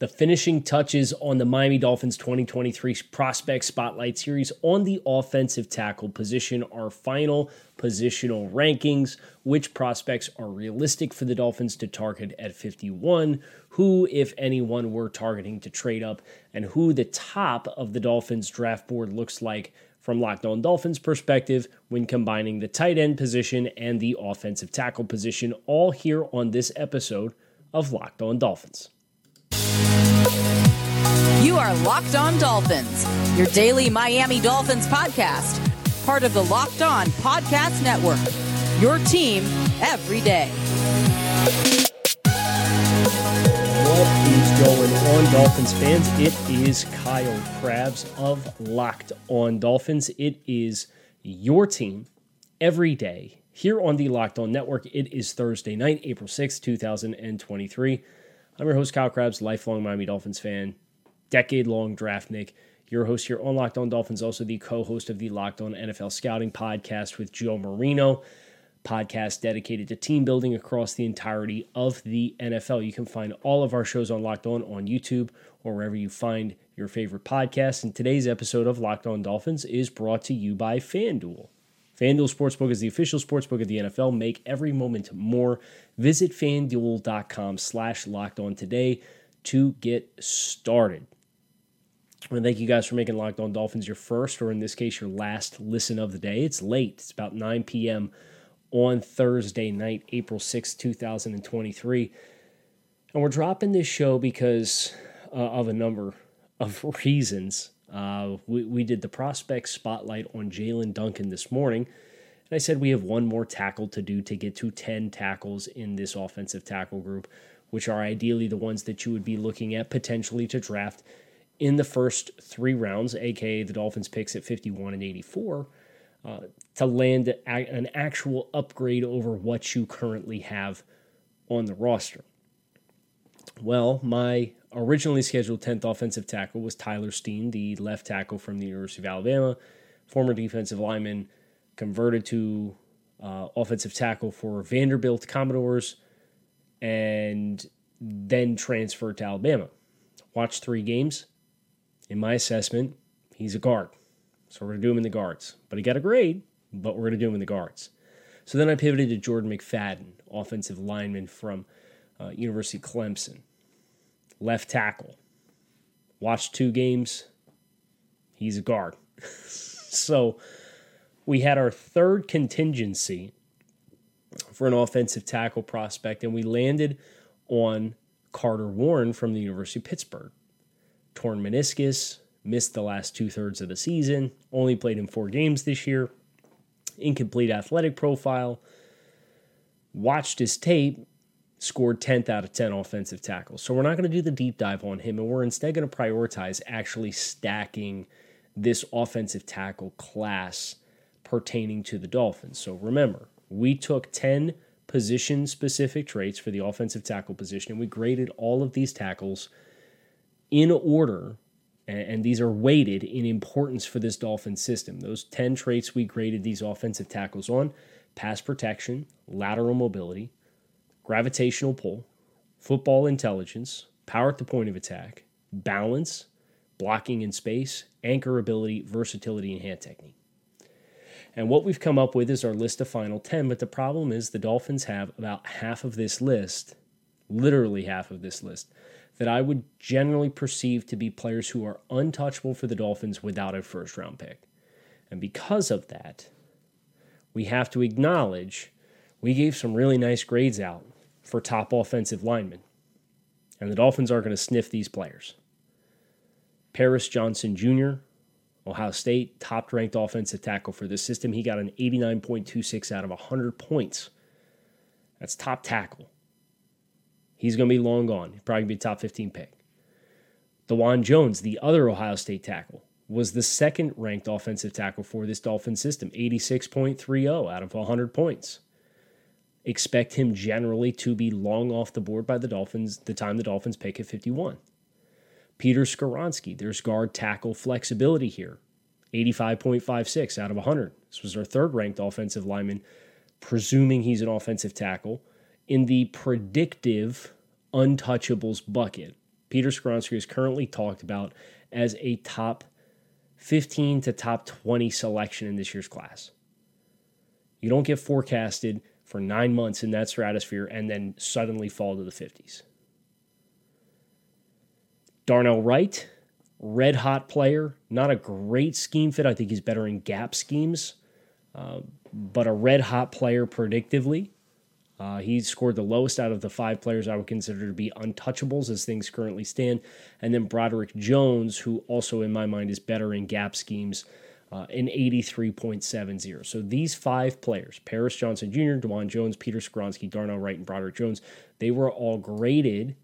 The finishing touches on the Miami Dolphins 2023 Prospect Spotlight Series on the offensive tackle position are final positional rankings. Which prospects are realistic for the Dolphins to target at 51? Who, if anyone, were targeting to trade up? And who the top of the Dolphins draft board looks like from Locked On Dolphins perspective when combining the tight end position and the offensive tackle position, all here on this episode of Locked On Dolphins. You are Locked On Dolphins, your daily Miami Dolphins podcast, part of the Locked On Podcast Network. Your team every day. What is going on, Dolphins fans? It is Kyle Crabbs of Locked On Dolphins. It is your team every day here on the Locked On Network. It is Thursday night, April 6th, 2023. I'm your host, Kyle Crabbs, lifelong Miami Dolphins fan, decade long draftnik. Your host here on Locked On Dolphins, also the co host of the Locked On NFL Scouting podcast with Joe Marino, podcast dedicated to team building across the entirety of the NFL. You can find all of our shows on Locked On on YouTube or wherever you find your favorite podcasts. And today's episode of Locked On Dolphins is brought to you by FanDuel. FanDuel Sportsbook is the official sportsbook of the NFL. Make every moment more. Visit fanduel.com slash locked on today to get started. And thank you guys for making Locked On Dolphins your first, or in this case, your last listen of the day. It's late. It's about 9 p.m. on Thursday night, April 6, 2023. And we're dropping this show because uh, of a number of reasons. Uh, we, we did the prospect spotlight on Jaelyn Duncan this morning. And I said we have one more tackle to do to get to 10 tackles in this offensive tackle group, which are ideally the ones that you would be looking at potentially to draft in the first three rounds, aka the Dolphins picks at 51 and 84, uh, to land an actual upgrade over what you currently have on the roster. Well, my originally scheduled 10th offensive tackle was Tyler Steen, the left tackle from the University of Alabama, former defensive lineman, converted to uh, offensive tackle for Vanderbilt Commodores, and then transferred to Alabama. Watched three games, in my assessment, he's a guard. So we're going to do him in the guards. But he got a grade, but we're going to do him in the guards. So then I pivoted to Jordan McFadden, offensive lineman from uh, University of Clemson, left tackle. Watched two games. He's a guard. so we had our third contingency for an offensive tackle prospect, and we landed on Carter Warren from the University of Pittsburgh torn meniscus, missed the last two thirds of the season, only played in four games this year, incomplete athletic profile. Watched his tape, scored 10th out of 10 offensive tackles. So we're not going to do the deep dive on him, and we're instead going to prioritize actually stacking this offensive tackle class pertaining to the Dolphins. So remember, we took 10 position specific traits for the offensive tackle position, and we graded all of these tackles in order, and these are weighted in importance for this Dolphin system. Those 10 traits we graded these offensive tackles on pass protection, lateral mobility, gravitational pull, football intelligence, power at the point of attack, balance, blocking in space, anchor ability, versatility, and hand technique. And what we've come up with is our list of final 10, but the problem is the Dolphins have about half of this list, literally half of this list, that I would generally perceive to be players who are untouchable for the Dolphins without a first round pick. And because of that, we have to acknowledge we gave some really nice grades out for top offensive linemen. And the Dolphins are going to sniff these players. Paris Johnson Jr., Ohio State, top ranked offensive tackle for this system. He got an 89.26 out of 100 points. That's top tackle. He's going to be long gone. He'll probably be a top 15 pick. Dawand Jones, the other Ohio State tackle, was the second ranked offensive tackle for this Dolphin system, 86.30 out of 100 points. Expect him generally to be long off the board by the Dolphins the time the Dolphins pick at 51. Peter Skoronski, there's guard tackle flexibility here, 85.56 out of 100. This was our third ranked offensive lineman, presuming he's an offensive tackle, in the predictive untouchables bucket. Peter Skoronski is currently talked about as a top 15 to top 20 selection in this year's class. You don't get forecasted for nine months in that stratosphere and then suddenly fall to the 50s. Darnell Wright, red hot player, not a great scheme fit. I think he's better in gap schemes, uh, but a red hot player predictively. Uh, he scored the lowest out of the five players I would consider to be untouchables as things currently stand. And then Broderick Jones, who also in my mind is better in gap schemes, uh, an 83.70. So these five players, Paris Johnson Jr., Dawand Jones, Peter Skoronski, Darnell Wright, and Broderick Jones, they were all graded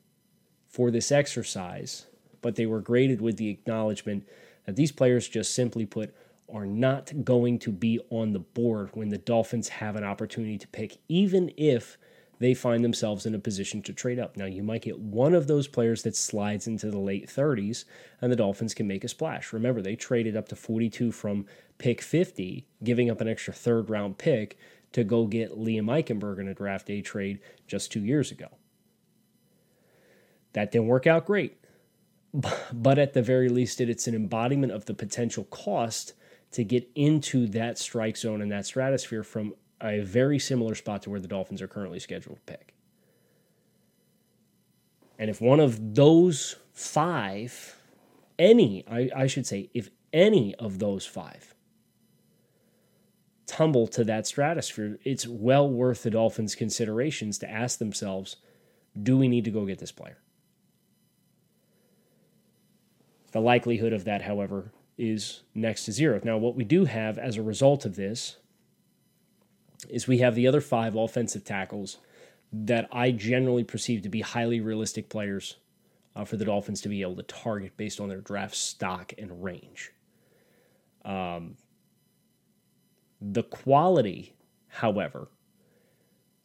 for this exercise, but they were graded with the acknowledgement that these players just simply put are not going to be on the board when the Dolphins have an opportunity to pick, even if they find themselves in a position to trade up. Now, you might get one of those players that slides into the late 30s, and the Dolphins can make a splash. Remember, they traded up to 42 from pick 50, giving up an extra third round pick to go get Liam Eichenberg in a draft day trade just two years ago. That didn't work out great. But at the very least, it's an embodiment of the potential cost to get into that strike zone and that stratosphere from a very similar spot to where the Dolphins are currently scheduled to pick. And if one of those five, any, I, I should say, if any of those five tumble to that stratosphere, it's well worth the Dolphins' considerations to ask themselves do we need to go get this player? The likelihood of that, however, is next to zero. Now, what we do have as a result of this is we have the other five offensive tackles that I generally perceive to be highly realistic players uh, for the Dolphins to be able to target based on their draft stock and range. Um, the quality, however,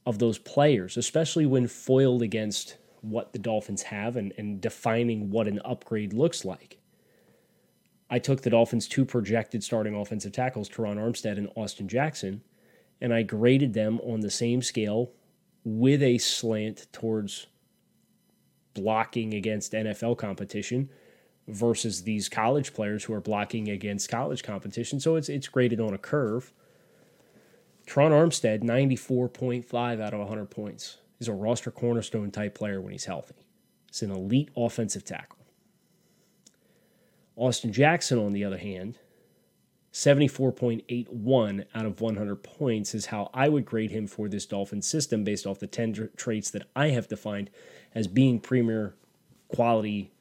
of those players, especially when foiled against what the Dolphins have and, and defining what an upgrade looks like. I took the Dolphins' two projected starting offensive tackles, Terron Armstead and Austin Jackson, and I graded them on the same scale with a slant towards blocking against NFL competition versus these college players who are blocking against college competition. So it's it's graded on a curve. Terron Armstead, 94.5 out of 100 points. He's a roster cornerstone type player when he's healthy. He's an elite offensive tackle. Austin Jackson, on the other hand, 74.81 out of 100 points is how I would grade him for this Dolphin system based off the 10 traits that I have defined as being premier quality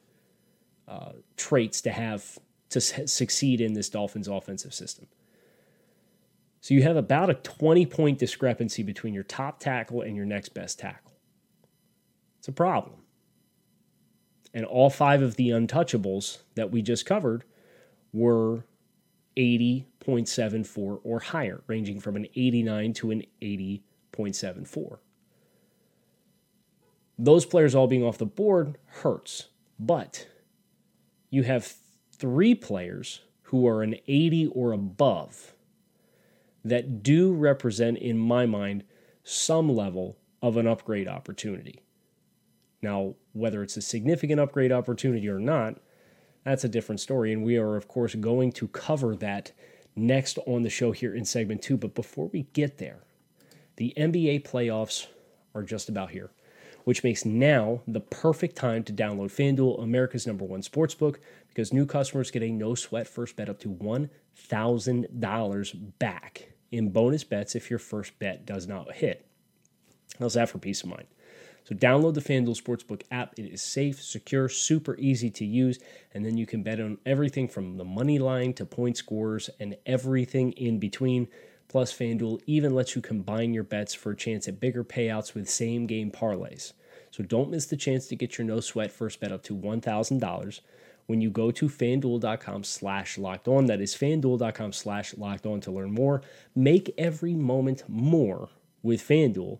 uh, traits to have to succeed in this Dolphins offensive system. So you have about a 20 point discrepancy between your top tackle and your next best tackle. It's a problem. And all five of the untouchables that we just covered were 80.74 or higher, ranging from an 89 to an 80.74. Those players all being off the board hurts, but you have three players who are an 80 or above that do represent, in my mind, some level of an upgrade opportunity. Now, whether it's a significant upgrade opportunity or not, that's a different story. And we are, of course, going to cover that next on the show here in segment two. But before we get there, the NBA playoffs are just about here, which makes now the perfect time to download FanDuel, America's number one sports book, because new customers get a no sweat first bet up to $1,000 back in bonus bets if your first bet does not hit. How's that for peace of mind? So download the FanDuel Sportsbook app. It is safe, secure, super easy to use, and then you can bet on everything from the money line to point scores and everything in between. Plus, FanDuel even lets you combine your bets for a chance at bigger payouts with same game parlays. So don't miss the chance to get your no sweat first bet up to $1,000 when you go to fanduel.com slash locked on. That is fanduel.com slash locked on to learn more. Make every moment more with Fanduel,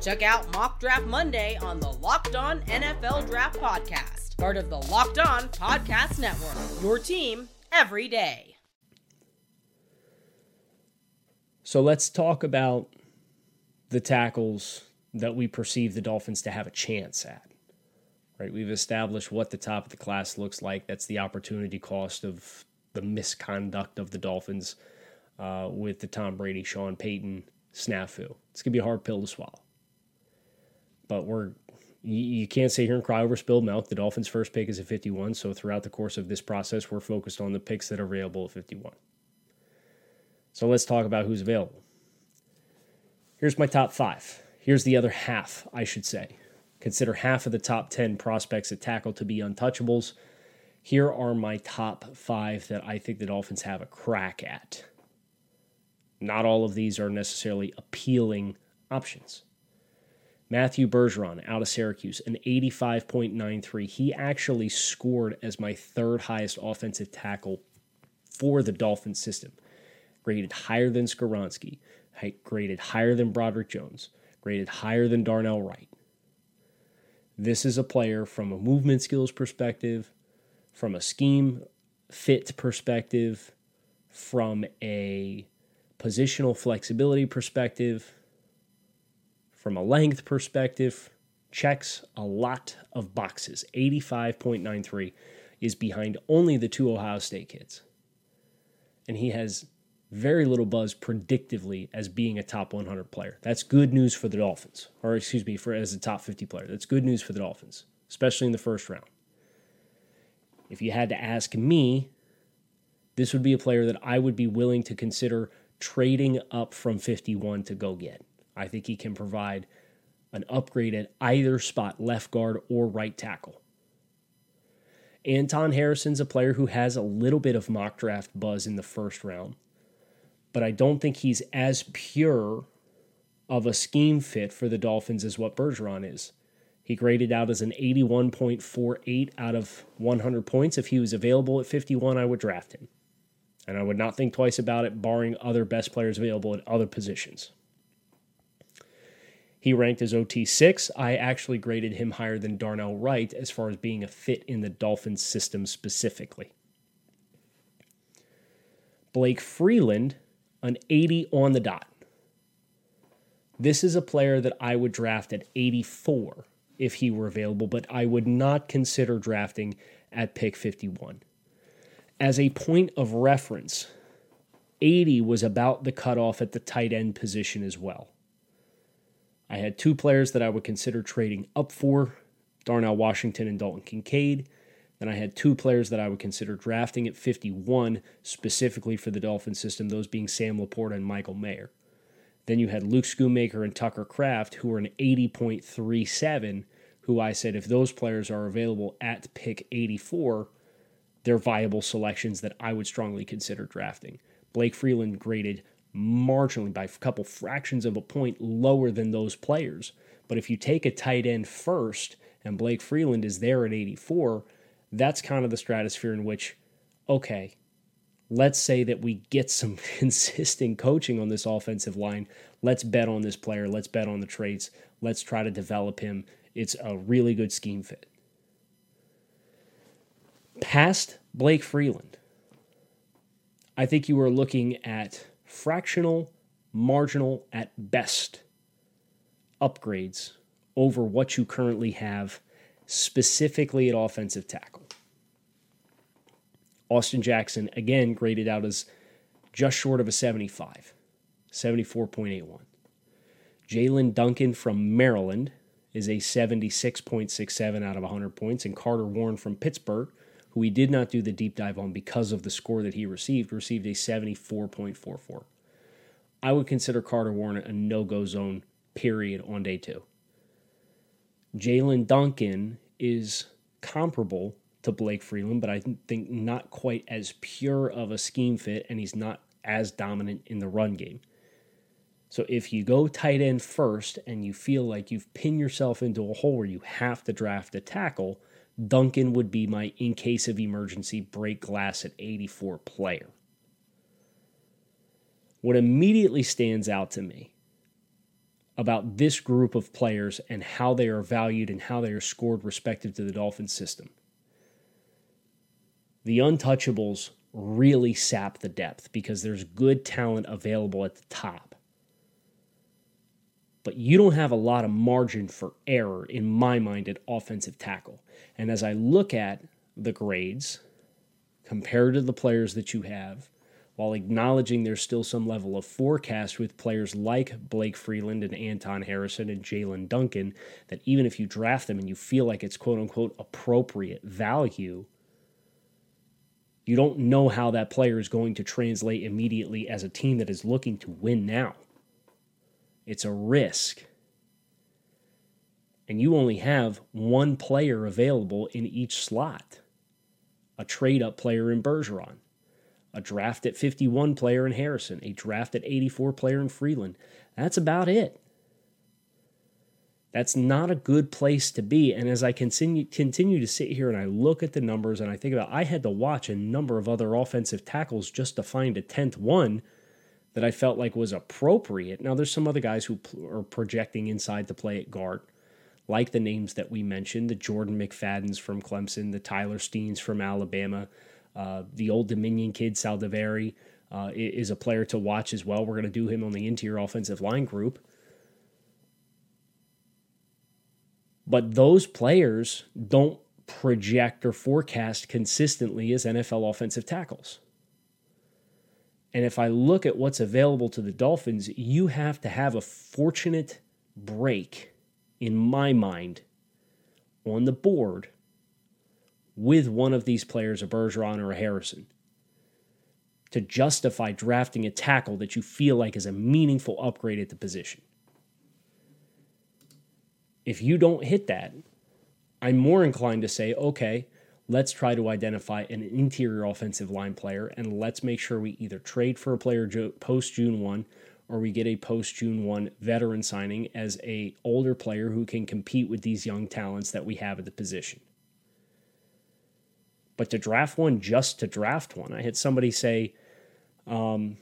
Check out Mock Draft Monday on the Locked On NFL Draft Podcast, part of the Locked On Podcast Network. Your team every day. So let's talk about the tackles that we perceive the Dolphins to have a chance at. Right? We've established what the top of the class looks like. That's the opportunity cost of the misconduct of the Dolphins uh, with the Tom Brady, Sean Payton snafu. It's gonna be a hard pill to swallow. But we're you, can't sit here and cry over spilled milk. The Dolphins' first pick is at 51, so throughout the course of this process, we're focused on the picks that are available at 51. So let's talk about who's available. Here's my top five. Here's the other half, I should say. Consider half of the top 10 prospects at tackle to be untouchables. Here are my top five that I think the Dolphins have a crack at. Not all of these are necessarily appealing options. Matthew Bergeron out of Syracuse, an 85.93. He actually scored as my third highest offensive tackle for the Dolphins system graded higher than Skoronski, graded higher than Broderick Jones, graded higher than Darnell Wright. This is a player from a movement skills perspective, from a scheme fit perspective, from a positional flexibility perspective, from a length perspective, checks a lot of boxes. 85.93 is behind only the two Ohio State kids. And he has very little buzz predictively as being a top 100 player. That's good news for the Dolphins, or excuse me, for as a top 50 player. That's good news for the Dolphins, especially in the first round. If you had to ask me, this would be a player that I would be willing to consider trading up from 51 to go get. I think he can provide an upgrade at either spot, left guard or right tackle. Anton Harrison's a player who has a little bit of mock draft buzz in the first round but I don't think he's as pure of a scheme fit for the Dolphins as what Bergeron is. He graded out as an 81.48 out of 100 points. If he was available at 51, I would draft him. And I would not think twice about it, barring other best players available at other positions. He ranked as OT6. I actually graded him higher than Darnell Wright as far as being a fit in the Dolphins system specifically. Blake Freeland an 80 on the dot. This is a player that I would draft at 84 if he were available, but I would not consider drafting at pick 51. As a point of reference, 80 was about the cutoff at the tight end position as well. I had two players that I would consider trading up for Darnell Washington and Dalton Kincaid. Then I had two players that I would consider drafting at 51 specifically for the Dolphin system, those being Sam LaPorta and Michael Mayer. Then you had Luke Schoonmaker and Tucker Kraft, who were an 80.37, who I said if those players are available at pick 84, they're viable selections that I would strongly consider drafting. Blake Freeland graded marginally by a couple fractions of a point lower than those players. But if you take a tight end first and Blake Freeland is there at 84, that's kind of the stratosphere in which, okay, let's say that we get some consistent coaching on this offensive line. Let's bet on this player. Let's bet on the traits. Let's try to develop him. It's a really good scheme fit. Past Blake Freeland, I think you are looking at fractional, marginal at best upgrades over what you currently have specifically at offensive tackle. Austin Jackson, again, graded out as just short of a 75, 74.81. Jaelyn Duncan from Maryland is a 76.67 out of 100 points, and Carter Warren from Pittsburgh, who we did not do the deep dive on because of the score that he received, received a 74.44. I would consider Carter Warren a no go zone, period, on day two. Jaelyn Duncan is comparable to Blake Freeland, but I think not quite as pure of a scheme fit, and he's not as dominant in the run game. So if you go tight end first and you feel like you've pinned yourself into a hole where you have to draft a tackle, Duncan would be my in case of emergency break glass at 84 player. What immediately stands out to me about this group of players and how they are valued and how they are scored respective to the Dolphins system. The untouchables really sap the depth because there's good talent available at the top. But you don't have a lot of margin for error in my mind at offensive tackle. And as I look at the grades compared to the players that you have, while acknowledging there's still some level of forecast with players like Blake Freeland and Anton Harrison and Jaelyn Duncan, that even if you draft them and you feel like it's quote unquote appropriate value, you don't know how that player is going to translate immediately as a team that is looking to win now. It's a risk. And you only have one player available in each slot a trade up player in Bergeron a draft at 51 player in Harrison, a draft at 84 player in Freeland. That's about it. That's not a good place to be. And as I continue continue to sit here and I look at the numbers and I think about I had to watch a number of other offensive tackles just to find a 10th one that I felt like was appropriate. Now there's some other guys who are projecting inside to play at guard, like the names that we mentioned, the Jordan McFadden's from Clemson, the Tyler Steens from Alabama, uh, the Old Dominion kid, Saldiveri, uh, is a player to watch as well. We're going to do him on the interior offensive line group. But those players don't project or forecast consistently as NFL offensive tackles. And if I look at what's available to the Dolphins, you have to have a fortunate break, in my mind, on the board with one of these players, a Bergeron or a Harrison, to justify drafting a tackle that you feel like is a meaningful upgrade at the position. If you don't hit that, I'm more inclined to say, okay, let's try to identify an interior offensive line player and let's make sure we either trade for a player post June 1 or we get a post June 1 veteran signing as a older player who can compete with these young talents that we have at the position. But to draft one just to draft one, I had somebody say, um,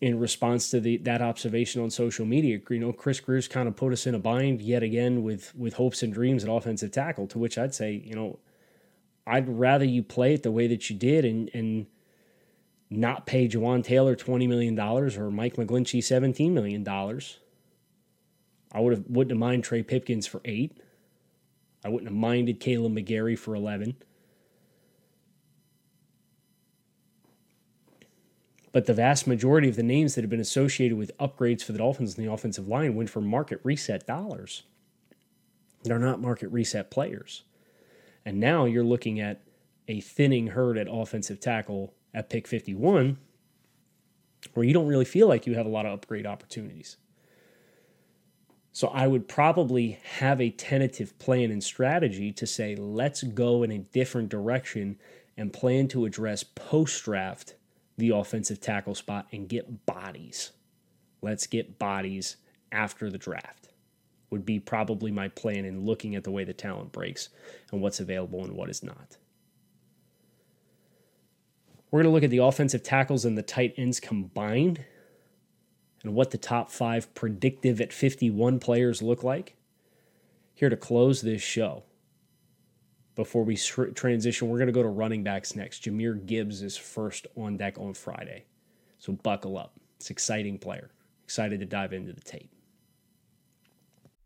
in response to the that observation on social media, you know, Chris Grier's kind of put us in a bind yet again with with hopes and dreams at offensive tackle. To which I'd say, you know, I'd rather you play it the way that you did and and not pay Jawaan Taylor twenty million dollars or Mike McGlinchey seventeen million dollars. I would have wouldn't have minded Trey Pipkins for eight. I wouldn't have minded Kaleb McGary for eleven. But the vast majority of the names that have been associated with upgrades for the Dolphins in the offensive line went for market reset dollars. They're not market reset players. And now you're looking at a thinning herd at offensive tackle at pick 51, where you don't really feel like you have a lot of upgrade opportunities. So I would probably have a tentative plan and strategy to say, let's go in a different direction and plan to address post draft the offensive tackle spot and get bodies. Let's get bodies after the draft, would be probably my plan in looking at the way the talent breaks and what's available and what is not. We're going to look at the offensive tackles and the tight ends combined and what the top five predictive at 51 players look like. Here to close this show before we transition. We're going to go to running backs next. Jahmyr Gibbs is first on deck on Friday. So buckle up. It's exciting player. Excited to dive into the tape.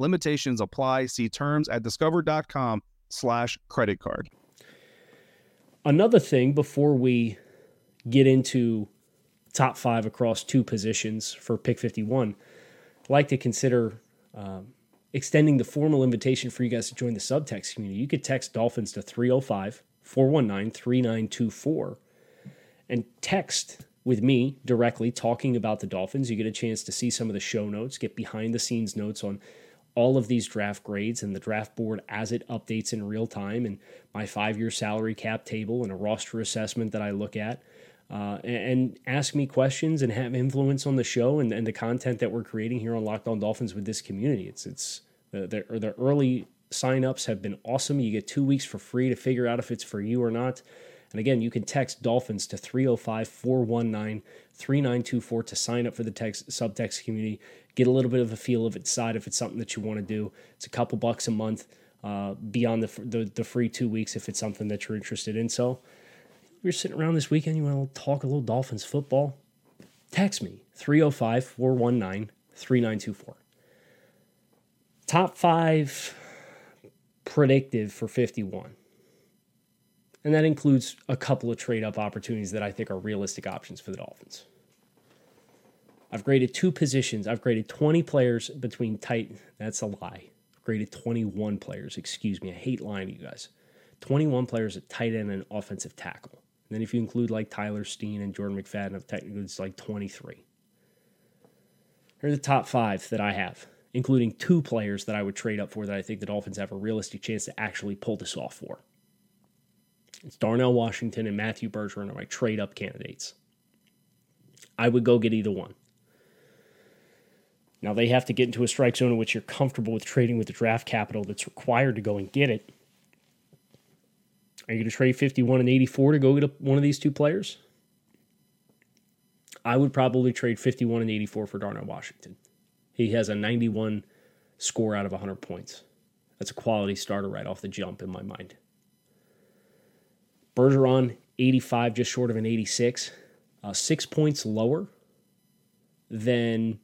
Limitations apply. See terms at discover.com slash credit card. Another thing before we get into top five across two positions for pick 51, I'd like to consider um, extending the formal invitation for you guys to join the subtext community. You could text Dolphins to 305 419 3924 and text with me directly talking about the Dolphins. You get a chance to see some of the show notes, get behind the scenes notes on all of these draft grades and the draft board as it updates in real time, and my five year salary cap table and a roster assessment that I look at. Uh, and, ask me questions and have influence on the show and, and the content that we're creating here on Locked On Dolphins with this community. It's it's the, the, the early signups have been awesome. You get two weeks for free to figure out if it's for you or not. And again, you can text Dolphins to 305 419 3924 to sign up for the text subtext community. Get a little bit of a feel of it, side if it's something that you want to do. It's a couple bucks a month uh, beyond the, the, the free two weeks if it's something that you're interested in. So you're sitting around this weekend, you want to talk a little Dolphins football, text me 305 419 3924. Top five predictive for 51. And that includes a couple of trade up opportunities that I think are realistic options for the Dolphins. I've graded two positions. I've graded 20 players between tight. That's a lie. I've graded 21 players. Excuse me. I hate lying to you guys. 21 players at tight end and offensive tackle. And then if you include like Tyler Steen and Jordan McFadden, I've technically it's like 23. Here are the top five that I have, including two players that I would trade up for that I think the Dolphins have a realistic chance to actually pull this off for. It's Darnell Washington and Matthew Bergeron are my trade up candidates. I would go get either one. Now they have to get into a strike zone in which you're comfortable with trading with the draft capital that's required to go and get it. Are you going to trade 51 and 84 to go get one of these two players? I would probably trade 51 and 84 for Darnell Washington. He has a 91 score out of 100 points. That's a quality starter right off the jump in my mind. Bergeron, 85, just short of an 86, uh, six points lower than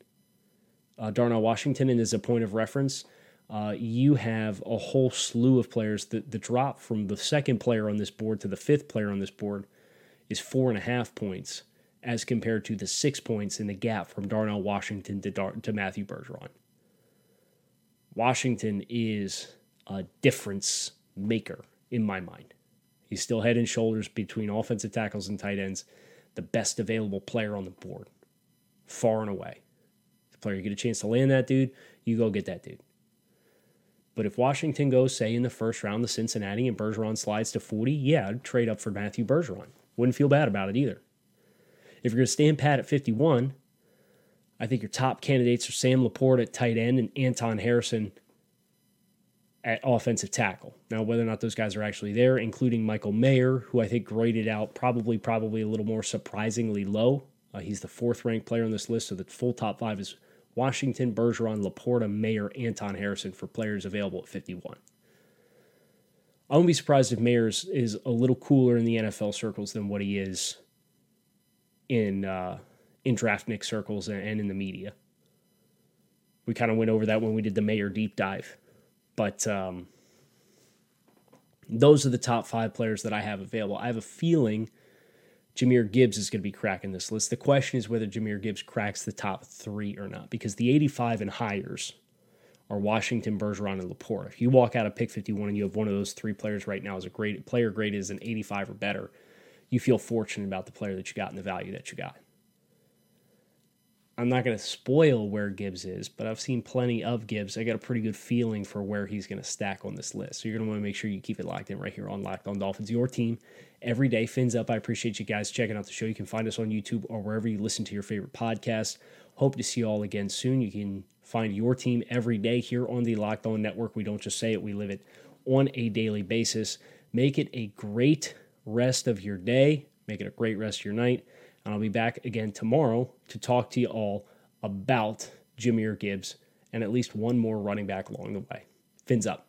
uh, Darnell Washington. And as a point of reference, uh, you have a whole slew of players. The, the drop from the second player on this board to the fifth player on this board is four and a half points as compared to the six points in the gap from Darnell Washington to, Dar- to Matthew Bergeron. Washington is a difference maker in my mind. He's still head and shoulders between offensive tackles and tight ends, the best available player on the board, far and away. Player you get a chance to land that dude, you go get that dude. But if Washington goes, say, in the first round to Cincinnati and Bergeron slides to 40, yeah, I'd trade up for Matthew Bergeron. Wouldn't feel bad about it either. If you're going to stand pat at 51, I think your top candidates are Sam LaPorta at tight end and Anton Harrison at offensive tackle. Now, whether or not those guys are actually there, including Michael Mayer, who I think graded out probably, probably a little more surprisingly low. Uh, he's the fourth ranked player on this list, so the full top five is Washington, Bergeron, Laporta, Mayer, Anton Harrison for players available at 51. I wouldn't be surprised if Mayers is a little cooler in the NFL circles than what he is in uh, in draftnik circles and, in the media. We kind of went over that when we did the Mayer deep dive but um, those are the top five players that I have available. I have a feeling Jahmyr Gibbs is going to be cracking this list. The question is whether Jahmyr Gibbs cracks the top three or not, because the 85 and hires are Washington, Bergeron, and LaPorta. If you walk out of pick 51 and you have one of those three players right now as a great player grade is an 85 or better, you feel fortunate about the player that you got and the value that you got. I'm not going to spoil where Gibbs is, but I've seen plenty of Gibbs. I got a pretty good feeling for where he's going to stack on this list. So you're going to want to make sure you keep it locked in right here on Locked On Dolphins, your team every day. Fins up. I appreciate you guys checking out the show. You can find us on YouTube or wherever you listen to your favorite podcast. Hope to see you all again soon. You can find your team every day here on the Locked On Network. We don't just say it, we live it on a daily basis. Make it a great rest of your day. Make it a great rest of your night. And I'll be back again tomorrow to talk to you all about Jahmyr Gibbs and at least one more running back along the way. Fins up.